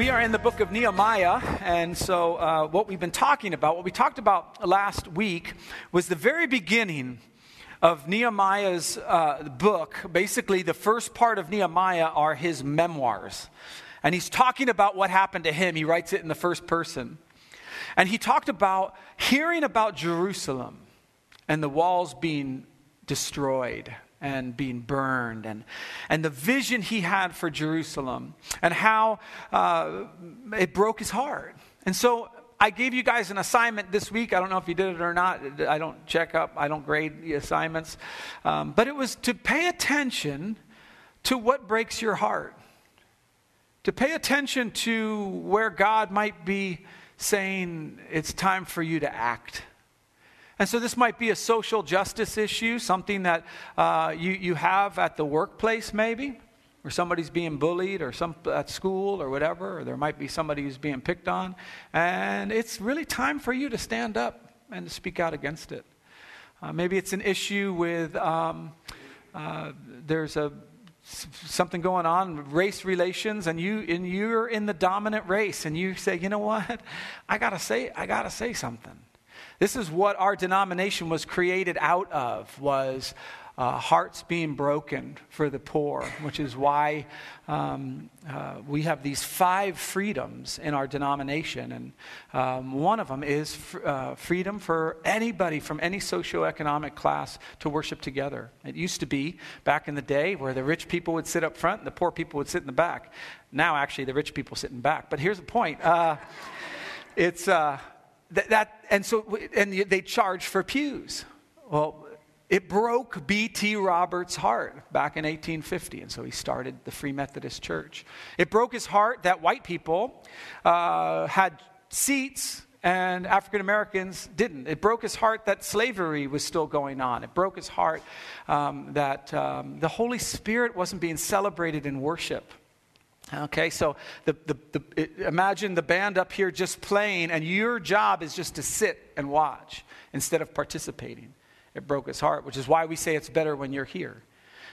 We are in the book of Nehemiah, and so uh, what we've been talking about, what we talked about last week, was the very beginning of Nehemiah's uh, book. Basically, the first part of Nehemiah are his memoirs. And he's talking about what happened to him. He writes it in the first person. And he talked about hearing about Jerusalem and the walls being destroyed and being burned, and, and the vision he had for Jerusalem, and how uh, it broke his heart. And so I gave you guys an assignment this week. I don't know if you did it or not. I don't check up, I don't grade the assignments. Um, but it was to pay attention to what breaks your heart, to pay attention to where God might be saying it's time for you to act. And so this might be a social justice issue, something that uh, you, you have at the workplace, maybe, where somebody's being bullied, or some at school, or whatever, or there might be somebody who's being picked on. And it's really time for you to stand up and to speak out against it. Uh, maybe it's an issue with um, uh, there's a something going on race relations and you and you're in the dominant race and you say you know what i gotta say i gotta say something this is what our denomination was created out of was uh, hearts being broken for the poor, which is why um, uh, we have these five freedoms in our denomination. And um, one of them is fr- uh, freedom for anybody from any socioeconomic class to worship together. It used to be back in the day where the rich people would sit up front and the poor people would sit in the back. Now, actually, the rich people sit in back. But here's the point uh, it's that, that, and so and they charge for pews. Well, it broke B.T. Roberts' heart back in 1850, and so he started the Free Methodist Church. It broke his heart that white people uh, had seats and African Americans didn't. It broke his heart that slavery was still going on. It broke his heart um, that um, the Holy Spirit wasn't being celebrated in worship. Okay, so the, the, the, imagine the band up here just playing, and your job is just to sit and watch instead of participating. It broke his heart, which is why we say it's better when you're here,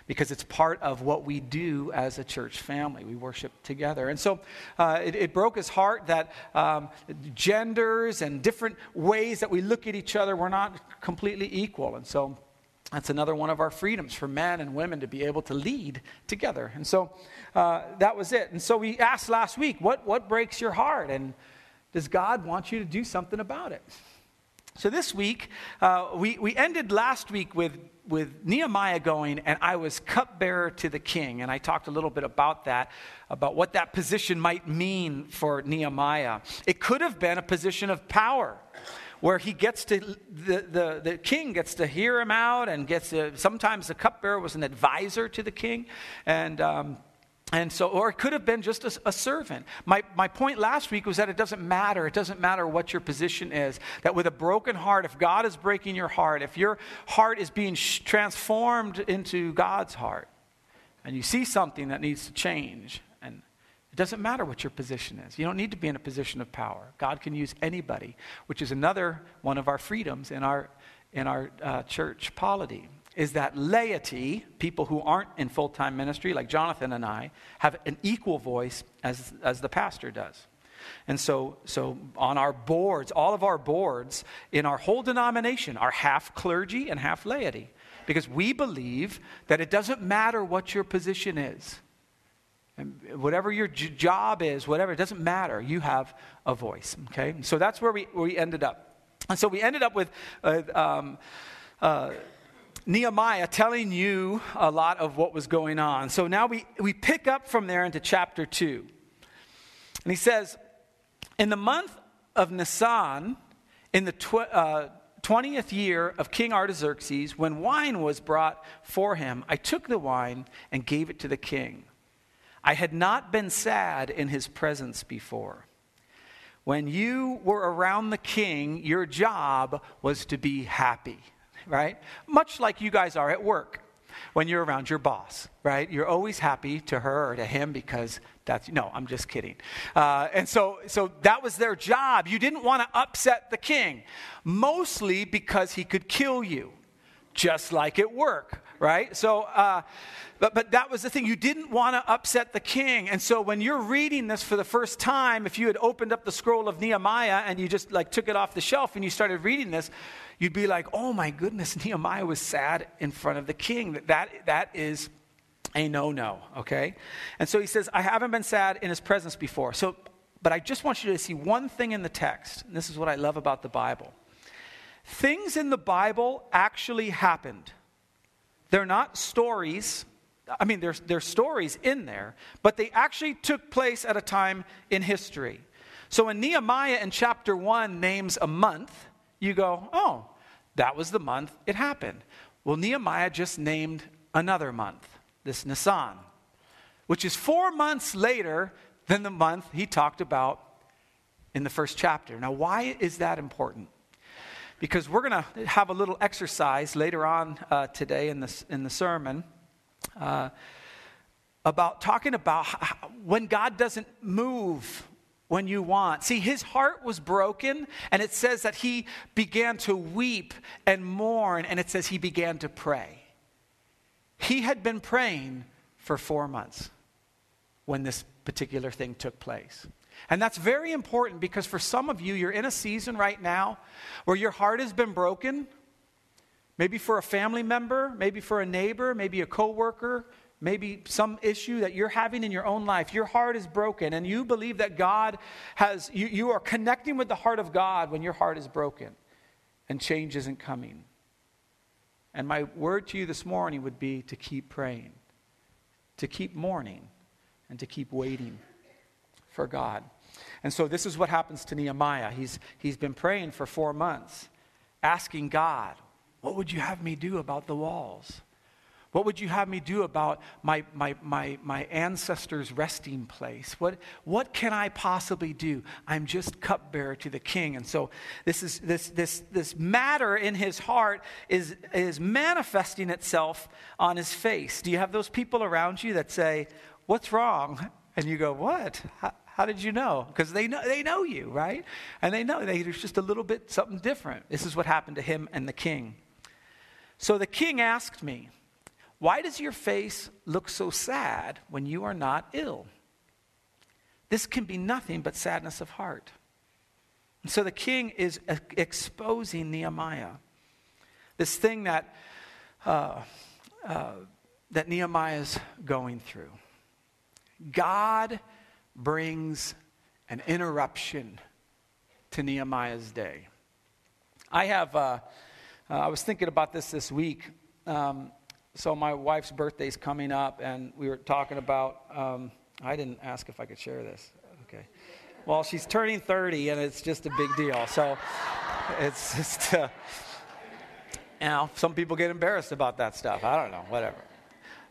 because it's part of what we do as a church family. We worship together. And so uh, it, it, broke his heart that um, genders and different ways that we look at each other were not completely equal. And so that's another one of our freedoms for men and women to be able to lead together. And so uh, that was it. And so we asked last week, what, what breaks your heart? And does God want you to do something about it? So this week, uh, we, we ended last week with, with Nehemiah going, and I was cupbearer to the king. And I talked a little bit about that, about what that position might mean for Nehemiah. It could have been a position of power where he gets to, the, the, the king gets to hear him out and gets to, sometimes the cupbearer was an advisor to the king. And, um, and so, or it could have been just a, a, servant. My, my point last week was that it doesn't matter. It doesn't matter what your position is. That with a broken heart, if God is breaking your heart, if your heart is being transformed into God's heart, and you see something that needs to change, it doesn't matter what your position is. You don't need to be in a position of power. God can use anybody, which is another one of our freedoms in our, in our uh, church polity. Is that laity, people who aren't in full time ministry, like Jonathan and I, have an equal voice as, as the pastor does. And so, so on our boards, all of our boards in our whole denomination are half clergy and half laity. Because we believe that it doesn't matter what your position is. Whatever your j- job is, whatever, it doesn't matter. You have a voice, okay? So that's where we, where we ended up. And so we ended up with uh, um, uh, Nehemiah telling you a lot of what was going on. So now we, we pick up from there into chapter 2. And he says, In the month of Nisan, in the tw- uh, 20th year of King Artaxerxes, when wine was brought for him, I took the wine and gave it to the king. I had not been sad in his presence before. When you were around the king, your job was to be happy, right? Much like you guys are at work when you're around your boss, right? You're always happy to her or to him because that's, no, I'm just kidding. Uh, and so, so that was their job. You didn't want to upset the king, mostly because he could kill you, just like at work right? So, uh, but, but that was the thing. You didn't want to upset the king. And so when you're reading this for the first time, if you had opened up the scroll of Nehemiah and you just like took it off the shelf and you started reading this, you'd be like, oh my goodness, Nehemiah was sad in front of the king. That, that is a no no, okay? And so he says, I haven't been sad in his presence before. So, but I just want you to see one thing in the text. And this is what I love about the Bible. Things in the Bible actually happened. They're not stories. I mean, there's, there's stories in there, but they actually took place at a time in history. So when Nehemiah in chapter 1 names a month, you go, oh, that was the month it happened. Well, Nehemiah just named another month, this Nisan, which is four months later than the month he talked about in the first chapter. Now, why is that important? Because we're going to have a little exercise later on uh, today in, this, in the sermon uh, about talking about how, when God doesn't move when you want. See, his heart was broken, and it says that he began to weep and mourn, and it says he began to pray. He had been praying for four months when this particular thing took place. And that's very important because for some of you, you're in a season right now where your heart has been broken. Maybe for a family member, maybe for a neighbor, maybe a coworker, maybe some issue that you're having in your own life, your heart is broken, and you believe that God has, you, you are connecting with the heart of God when your heart is broken and change isn't coming. And my word to you this morning would be to keep praying, to keep mourning, and to keep waiting for God. And so this is what happens to Nehemiah. He's, he's been praying for four months, asking God, What would you have me do about the walls? What would you have me do about my, my, my, my ancestors' resting place? What, what can I possibly do? I'm just cupbearer to the king. And so this, is, this, this, this matter in his heart is, is manifesting itself on his face. Do you have those people around you that say, What's wrong? And you go, What? How, how did you know? Because they know, they know you, right? And they know they, there's just a little bit something different. This is what happened to him and the king. So the king asked me, why does your face look so sad when you are not ill? This can be nothing but sadness of heart. And so the king is exposing Nehemiah. This thing that, uh, uh, that Nehemiah is going through. God brings an interruption to Nehemiah's day. I have, uh, uh I was thinking about this this week. Um, so my wife's birthday is coming up, and we were talking about. Um, I didn't ask if I could share this. Okay. Well, she's turning 30, and it's just a big deal. So it's just, uh, you know, some people get embarrassed about that stuff. I don't know, whatever.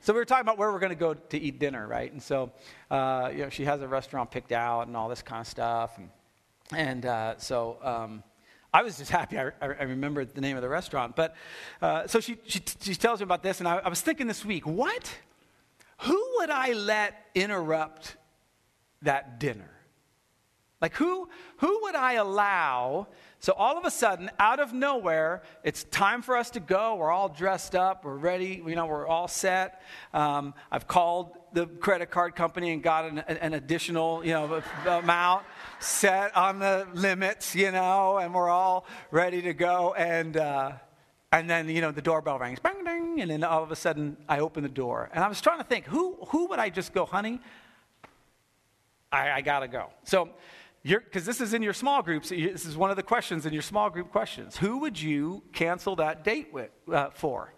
So we were talking about where we're going to go to eat dinner, right? And so, uh, you know, she has a restaurant picked out and all this kind of stuff, and and uh, so. Um, I was just happy. I, I remembered the name of the restaurant. But uh, so she, she, she, tells me about this, and I, I was thinking this week, what? Who would I let interrupt that dinner? Like, who, who would I allow? So, all of a sudden, out of nowhere, it's time for us to go. We're all dressed up. We're ready. You know, we're all set. Um, I've called the credit card company and got an, an additional, you know, amount set on the limits, you know, and we're all ready to go. And, uh, and then, you know, the doorbell rings, bang, bang, and then all of a sudden I open the door. And I was trying to think, who, who would I just go, honey? I, I got to go. So, because this is in your small groups, this is one of the questions in your small group questions. Who would you cancel that date with, uh, for?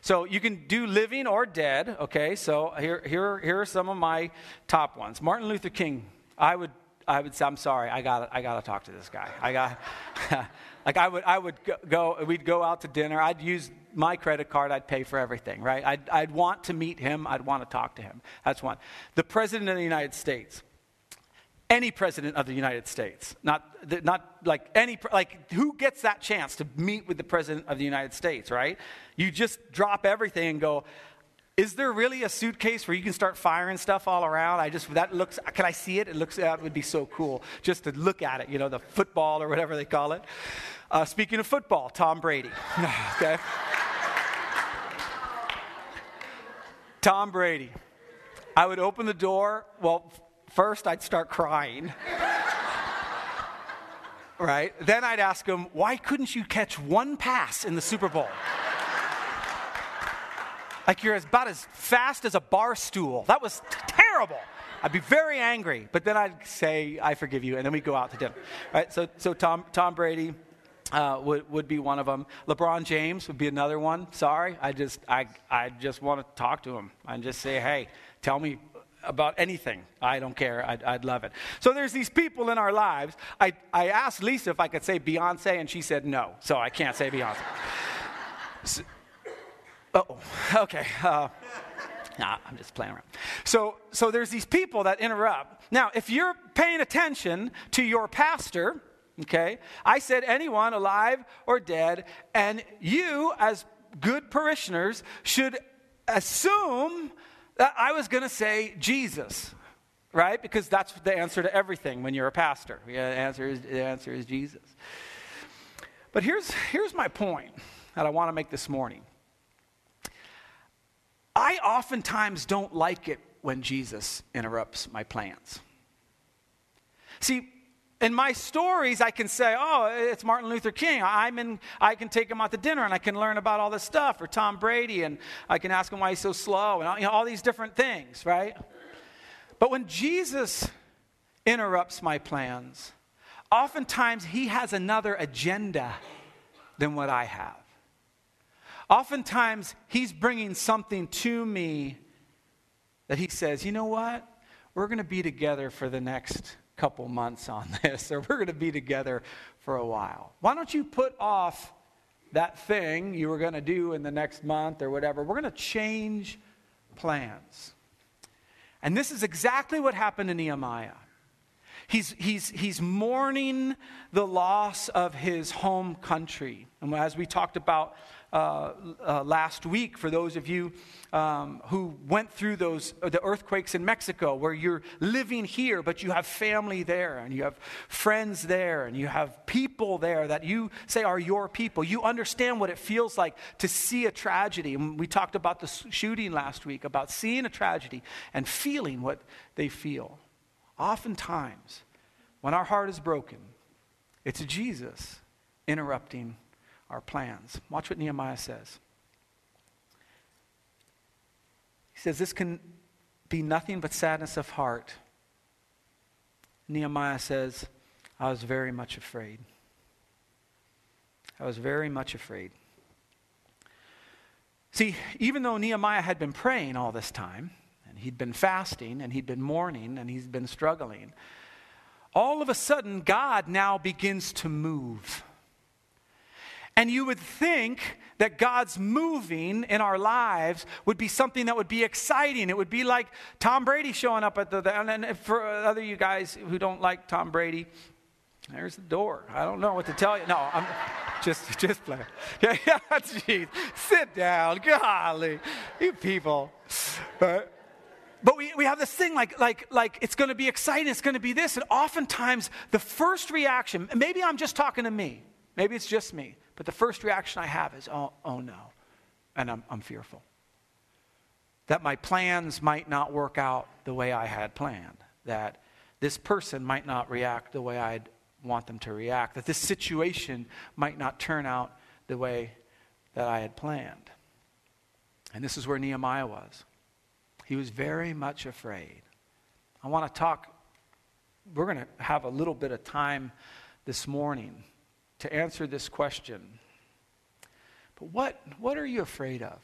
So you can do living or dead, okay? So here, here, here are some of my top ones. Martin Luther King, I would I would say, I'm sorry, I got I got to talk to this guy. I got, like I would, I would go, we'd go out to dinner. I'd use my credit card. I'd pay for everything, right? I'd, I'd want to meet him. I'd want to talk to him. That's one. The president of the United States. Any president of the United States, not, not like any, like who gets that chance to meet with the president of the United States, right? You just drop everything and go, is there really a suitcase where you can start firing stuff all around? I just, that looks, can I see it? It looks, that would be so cool just to look at it, you know, the football or whatever they call it. Uh, speaking of football, Tom Brady. okay. Tom Brady. I would open the door. Well, first I'd start crying. right? Then I'd ask him, why couldn't you catch one pass in the Super Bowl? like you're about as fast as a bar stool. That was terrible. I'd be very angry, but then I'd say, I forgive you, and then we'd go out to dinner. Right? So, so Tom, Tom Brady, uh, would, would be one of them. LeBron James would be another one. Sorry, I just I I just want to talk to him and just say, hey, tell me about anything. I don't care. I'd, I'd love it. So there's these people in our lives. I, I asked Lisa if I could say Beyonce, and she said no. So I can't say Beyonce. so, oh, okay. Uh, nah, I'm just playing around. So, so there's these people that interrupt. Now, if you're paying attention to your pastor, okay, I said anyone alive or dead, and you, as good parishioners, should assume Uh, I was going to say Jesus, right? Because that's the answer to everything when you're a pastor. The answer is, the answer is Jesus. But here's, here's my point that I want to make this morning. I oftentimes don't like it when Jesus interrupts my plans. See, in my stories, I can say, oh, it's Martin Luther King. I'm in, I can take him out to dinner and I can learn about all this stuff. Or Tom Brady, and I can ask him why he's so slow, and all, you know, all these different things, right? But when Jesus interrupts my plans, oftentimes he has another agenda than what I have. Oftentimes he's bringing something to me that he says, you know what? We're going to be together for the next couple months on this, or we're going to be together for a while. Why don't you put off that thing you were going to do in the next month or whatever? We're going to change plans. And this is exactly what happened to Nehemiah. He's, he's, he's mourning the loss of his home country. And as we talked about uh, uh, last week for those of you um, who went through those uh, the earthquakes in Mexico, where you're living here, but you have family there, and you have friends there, and you have people there that you say are your people. You understand what it feels like to see a tragedy. And we talked about the shooting last week, about seeing a tragedy and feeling what they feel. Oftentimes, when our heart is broken, it's Jesus interrupting our plans. Watch what Nehemiah says. He says, This can be nothing but sadness of heart. Nehemiah says, I was very much afraid. I was very much afraid. See, even though Nehemiah had been praying all this time, and he'd been fasting, and he'd been mourning, and he's been struggling, all of a sudden, God now begins to move. And you would think that God's moving in our lives would be something that would be exciting. It would be like Tom Brady showing up at the, the and for other you guys who don't like Tom Brady, there's the door. I don't know what to tell you. No, I'm just just playing. Yeah, jeez. Sit down. Golly, you people. But but we, we have this thing like, like, like it's going to be exciting, it's going to be this. And oftentimes, the first reaction, maybe I'm just talking to me, maybe it's just me. But the first reaction I have is, oh, oh no. And I'm, I'm fearful. That my plans might not work out the way I had planned. That this person might not react the way I'd want them to react. That this situation might not turn out the way that I had planned. And this is where Nehemiah was. He was very much afraid. I want to talk, we're going to have a little bit of time this morning to answer this question. But what, what are you afraid of?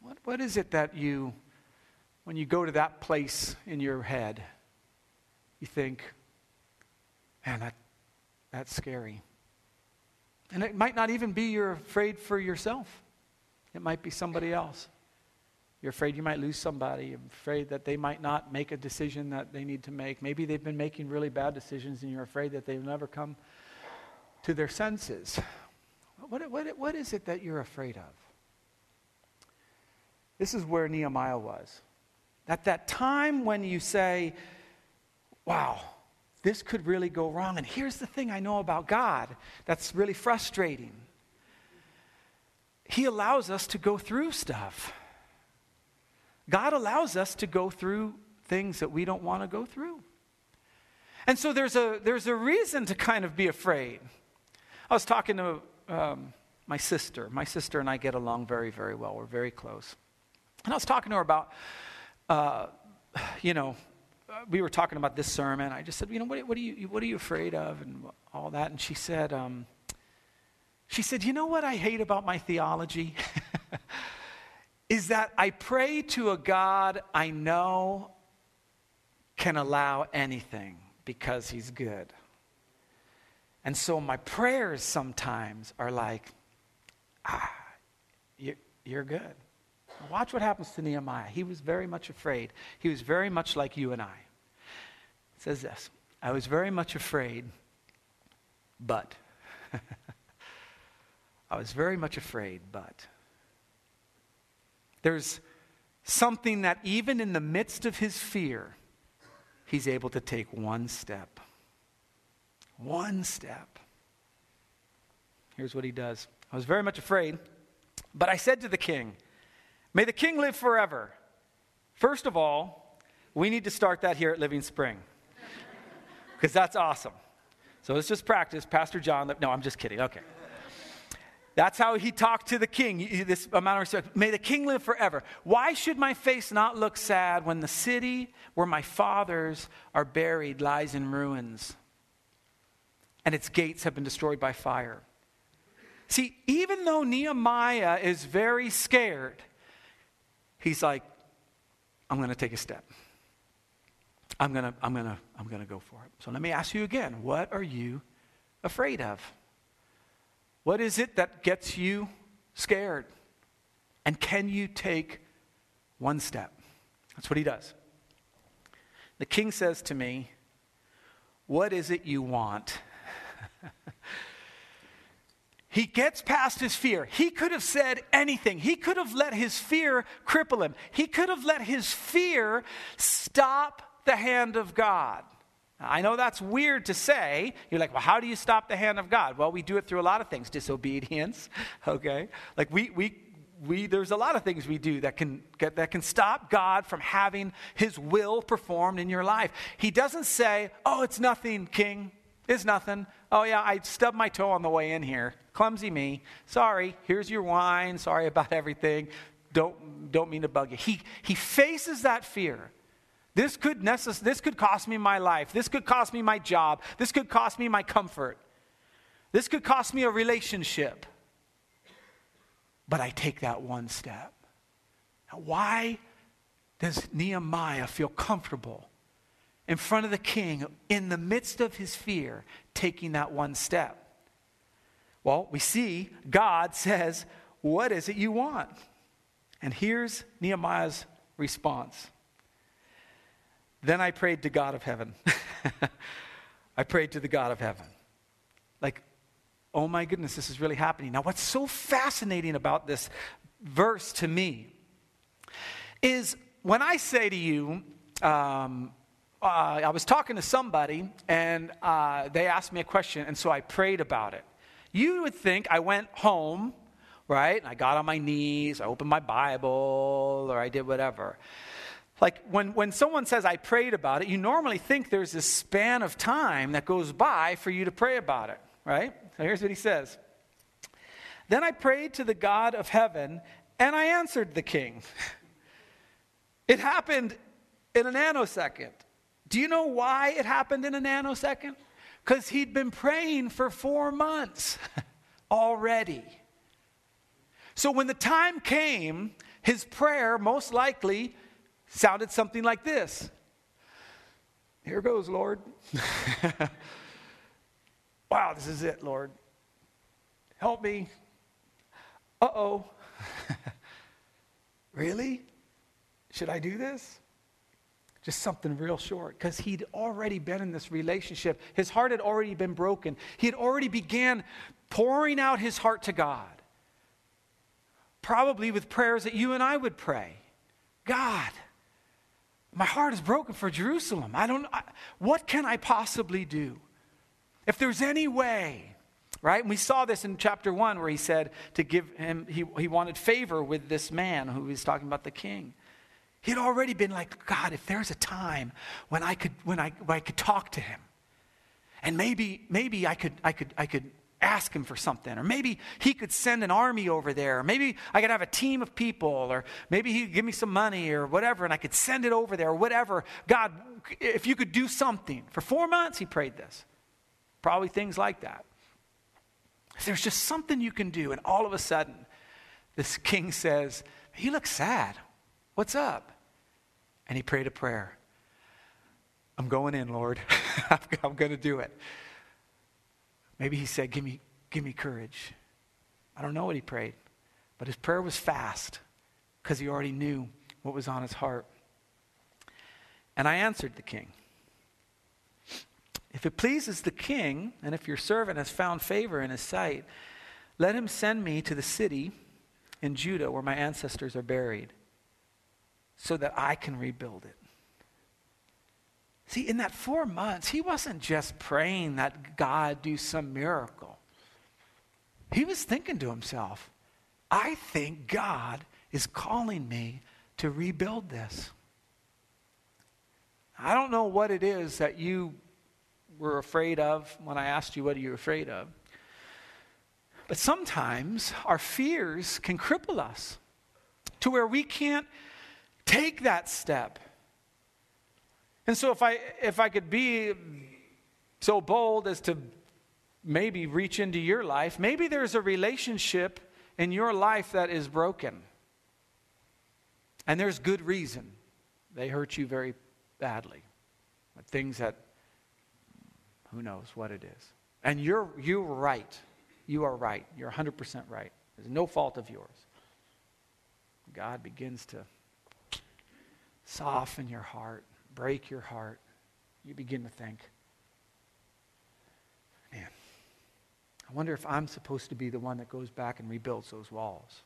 What, what is it that you, when you go to that place in your head, you think, man, that, that's scary? And it might not even be you're afraid for yourself, it might be somebody else. You're afraid you might lose somebody. You're afraid that they might not make a decision that they need to make. Maybe they've been making really bad decisions and you're afraid that they'll never come to their senses. What, what, what is it that you're afraid of? This is where Nehemiah was. At that time when you say, wow, this could really go wrong. And here's the thing I know about God that's really frustrating He allows us to go through stuff. God allows us to go through things that we don't want to go through. And so there's a, there's a reason to kind of be afraid. I was talking to um, my sister. My sister and I get along very, very well. We're very close. And I was talking to her about, uh, you know, we were talking about this sermon. I just said, you know, what, what, are, you, what are you afraid of and all that? And she said, um, she said, you know what I hate about my theology? is that I pray to a God I know can allow anything because he's good. And so my prayers sometimes are like, ah, you're good. Watch what happens to Nehemiah. He was very much afraid. He was very much like you and I. It says this I was very much afraid, but. I was very much afraid, but. There's something that even in the midst of his fear, he's able to take one step. One step. Here's what he does I was very much afraid, but I said to the king, May the king live forever. First of all, we need to start that here at Living Spring because that's awesome. So let's just practice. Pastor John, no, I'm just kidding. Okay. That's how he talked to the king, this amount of respect. May the king live forever. Why should my face not look sad when the city where my fathers are buried lies in ruins and its gates have been destroyed by fire? See, even though Nehemiah is very scared, he's like, I'm going to take a step. I'm going to I'm going to I'm going to go for it. So let me ask you again, what are you afraid of? What is it that gets you scared? And can you take one step? That's what he does. The king says to me, What is it you want? he gets past his fear. He could have said anything. He could have let his fear cripple him. He could have let his fear stop the hand of God. I know that's weird to say. You're like, well, how do you stop the hand of God? Well, we do it through a lot of things disobedience, okay? Like, we, we, we, there's a lot of things we do that can, get, that can stop God from having his will performed in your life. He doesn't say, oh, it's nothing, king. It's nothing. Oh, yeah, I stubbed my toe on the way in here. Clumsy me. Sorry. Here's your wine. Sorry about everything. Don't, don't mean to bug you. He, he faces that fear. This could, necess- this could cost me my life. This could cost me my job. This could cost me my comfort. This could cost me a relationship. But I take that one step. Now, why does Nehemiah feel comfortable in front of the king in the midst of his fear taking that one step? Well, we see God says, What is it you want? And here's Nehemiah's response. Then I prayed to God of heaven. I prayed to the God of heaven. Like, oh my goodness, this is really happening. Now, what's so fascinating about this verse to me is when I say to you, um, uh, I was talking to somebody and uh, they asked me a question, and so I prayed about it. You would think I went home, right? And I got on my knees, I opened my Bible, or I did whatever. Like when, when someone says, I prayed about it, you normally think there's this span of time that goes by for you to pray about it, right? So here's what he says Then I prayed to the God of heaven, and I answered the king. it happened in a nanosecond. Do you know why it happened in a nanosecond? Because he'd been praying for four months already. So when the time came, his prayer most likely sounded something like this Here goes, Lord. wow, this is it, Lord. Help me. Uh oh. really? Should I do this? Just something real short because he'd already been in this relationship. His heart had already been broken. He had already began pouring out his heart to God. Probably with prayers that you and I would pray. God, my heart is broken for Jerusalem. I don't, I, what can I possibly do? If there's any way, right? And we saw this in chapter one where he said to give him, he, he wanted favor with this man who was talking about the king. He had already been like, God, if there's a time when I could, when I, when I could talk to him, and maybe, maybe I could, I could, I could ask him for something, or maybe he could send an army over there, or maybe I could have a team of people, or maybe he could give me some money or whatever, and I could send it over there, or whatever. God, if you could do something. For four months, he prayed this. Probably things like that. There's just something you can do, and all of a sudden, this king says, You look sad. What's up? And he prayed a prayer. I'm going in, Lord. I'm going to do it. Maybe he said, give me, give me courage. I don't know what he prayed, but his prayer was fast because he already knew what was on his heart. And I answered the king. If it pleases the king, and if your servant has found favor in his sight, let him send me to the city in Judah where my ancestors are buried, so that I can rebuild it. See, in that four months, he wasn't just praying that God do some miracle. He was thinking to himself, I think God is calling me to rebuild this. I don't know what it is that you were afraid of when I asked you what are you afraid of. But sometimes our fears can cripple us to where we can't take that step. And so if I if I could be so bold as to maybe reach into your life, maybe there's a relationship in your life that is broken. And there's good reason. They hurt you very badly. Things that who knows what it is. And you're you're right. You are right. You're 100% right. There's no fault of yours. God begins to soften your heart break your heart, you begin to think, man, I wonder if I'm supposed to be the one that goes back and rebuilds those walls.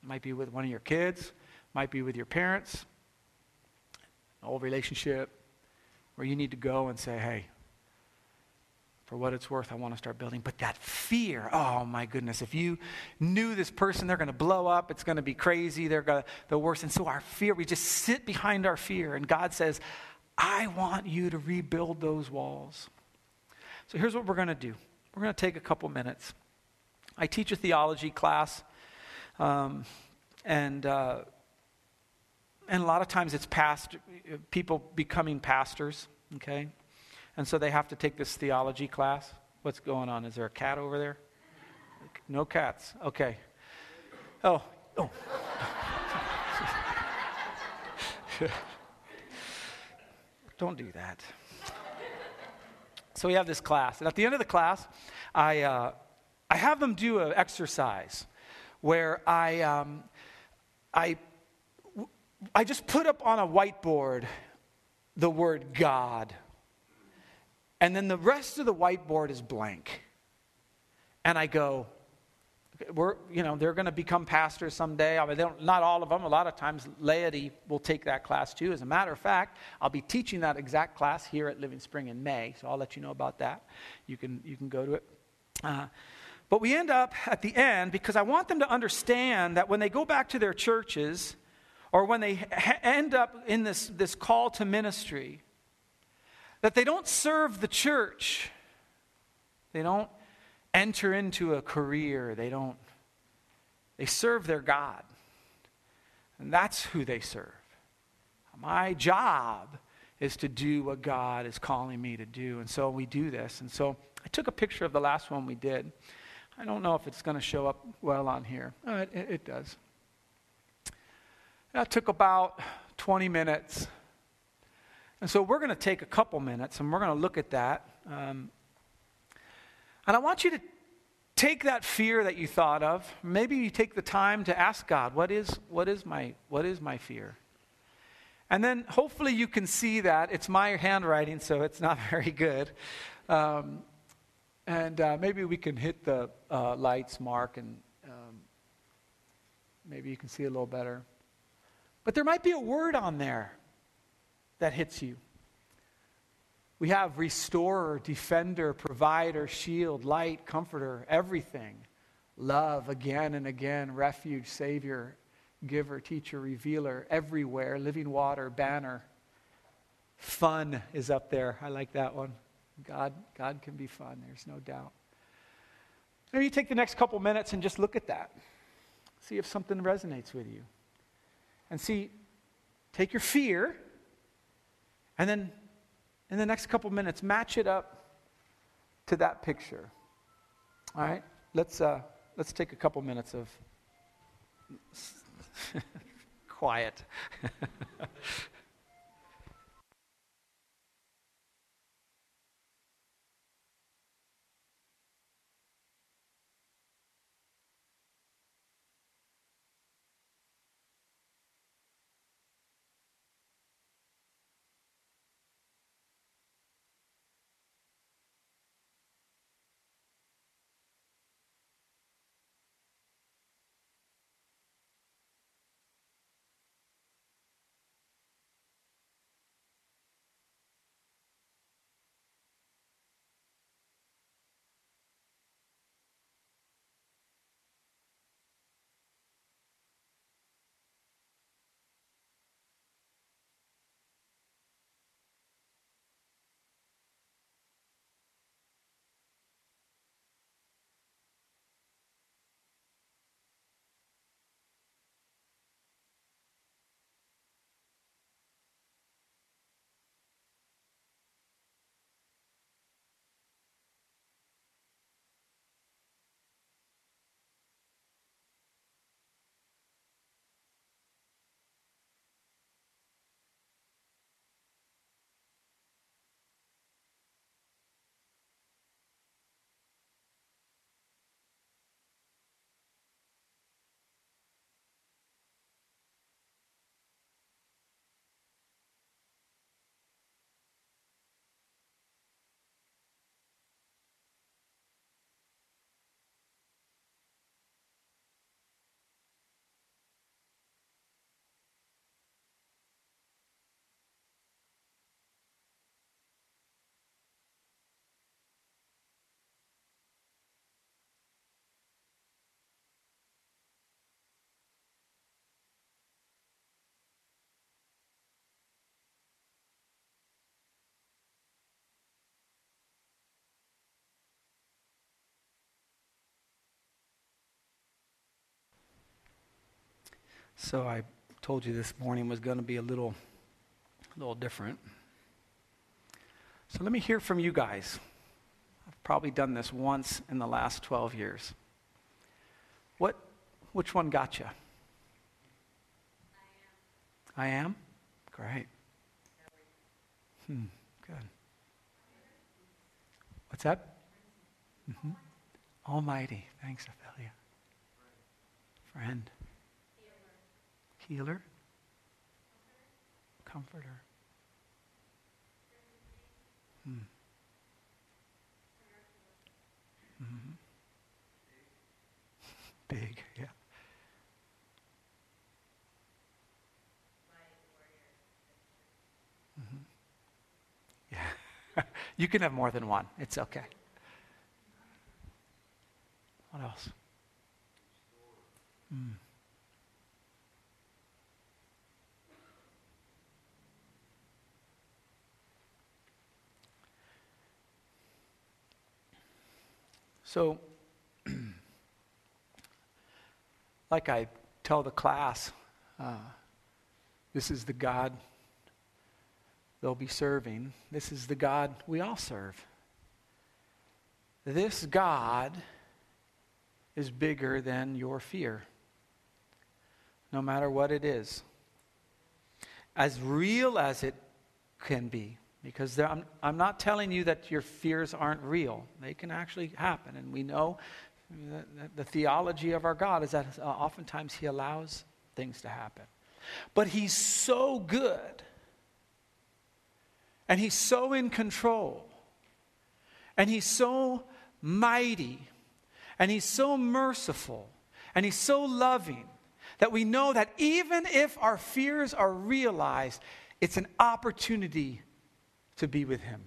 It might be with one of your kids, might be with your parents, an old relationship where you need to go and say, hey, for what it's worth, I want to start building. But that fear, oh my goodness, if you knew this person, they're going to blow up, it's going to be crazy, they're going to, the worst. And so our fear, we just sit behind our fear. And God says, I want you to rebuild those walls. So here's what we're going to do we're going to take a couple minutes. I teach a theology class, um, and, uh, and a lot of times it's past, people becoming pastors, okay? And so they have to take this theology class. What's going on? Is there a cat over there? No cats. Okay. Oh, oh. Don't do that. So we have this class. And at the end of the class, I, uh, I have them do an exercise where I, um, I, I just put up on a whiteboard the word God and then the rest of the whiteboard is blank. And I go, we're, you know, they're going to become pastors someday. I mean, not all of them. A lot of times, laity will take that class too. As a matter of fact, I'll be teaching that exact class here at Living Spring in May, so I'll let you know about that. You can, you can go to it. Uh, but we end up at the end because I want them to understand that when they go back to their churches or when they ha- end up in this, this call to ministry, that they don't serve the church. They don't enter into a career. They don't. They serve their God. And that's who they serve. My job is to do what God is calling me to do. And so we do this. And so I took a picture of the last one we did. I don't know if it's going to show up well on here. Oh, it, it does. That took about 20 minutes and so we're going to take a couple minutes and we're going to look at that. Um, and I want you to take that fear that you thought of. Maybe you take the time to ask God, what is, what is, my, what is my fear? And then hopefully you can see that. It's my handwriting, so it's not very good. Um, and uh, maybe we can hit the uh, lights, Mark, and um, maybe you can see a little better. But there might be a word on there that hits you. We have restorer, defender, provider, shield, light, comforter, everything. Love again and again, refuge, savior, giver, teacher, revealer, everywhere, living water, banner. Fun is up there. I like that one. God, God can be fun, there's no doubt. Maybe you take the next couple minutes and just look at that. See if something resonates with you. And see, take your fear, and then in the next couple minutes, match it up to that picture. All right? Let's, uh, let's take a couple minutes of quiet. So I told you this morning was going to be a little, a little different. So let me hear from you guys. I've probably done this once in the last 12 years. What, which one got you? I am. I am? Great. Hmm, good. What's that? Mm-hmm. Almighty. Thanks, Ophelia. Friend healer, comforter. Hmm. Mm-hmm. Big, yeah. Mm-hmm. Yeah. you can have more than one. It's okay. What else? Mm. So, like I tell the class, uh, this is the God they'll be serving. This is the God we all serve. This God is bigger than your fear, no matter what it is. As real as it can be. Because I'm, I'm not telling you that your fears aren't real. They can actually happen. And we know that the theology of our God is that uh, oftentimes He allows things to happen. But He's so good, and He's so in control, and He's so mighty, and He's so merciful, and He's so loving that we know that even if our fears are realized, it's an opportunity to be with Him.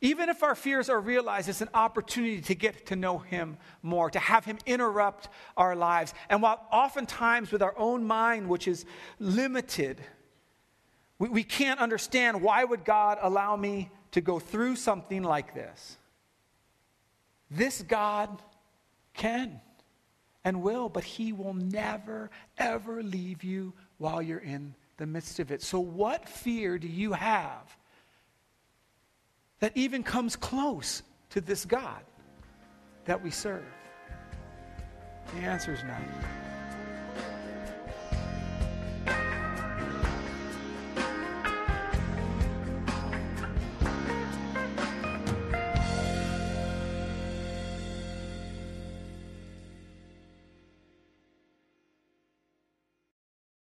Even if our fears are realized, it's an opportunity to get to know Him more, to have Him interrupt our lives. And while oftentimes with our own mind, which is limited, we, we can't understand why would God allow me to go through something like this. This God can and will, but He will never, ever leave you while you're in the midst of it. So, what fear do you have that even comes close to this God that we serve? The answer is none.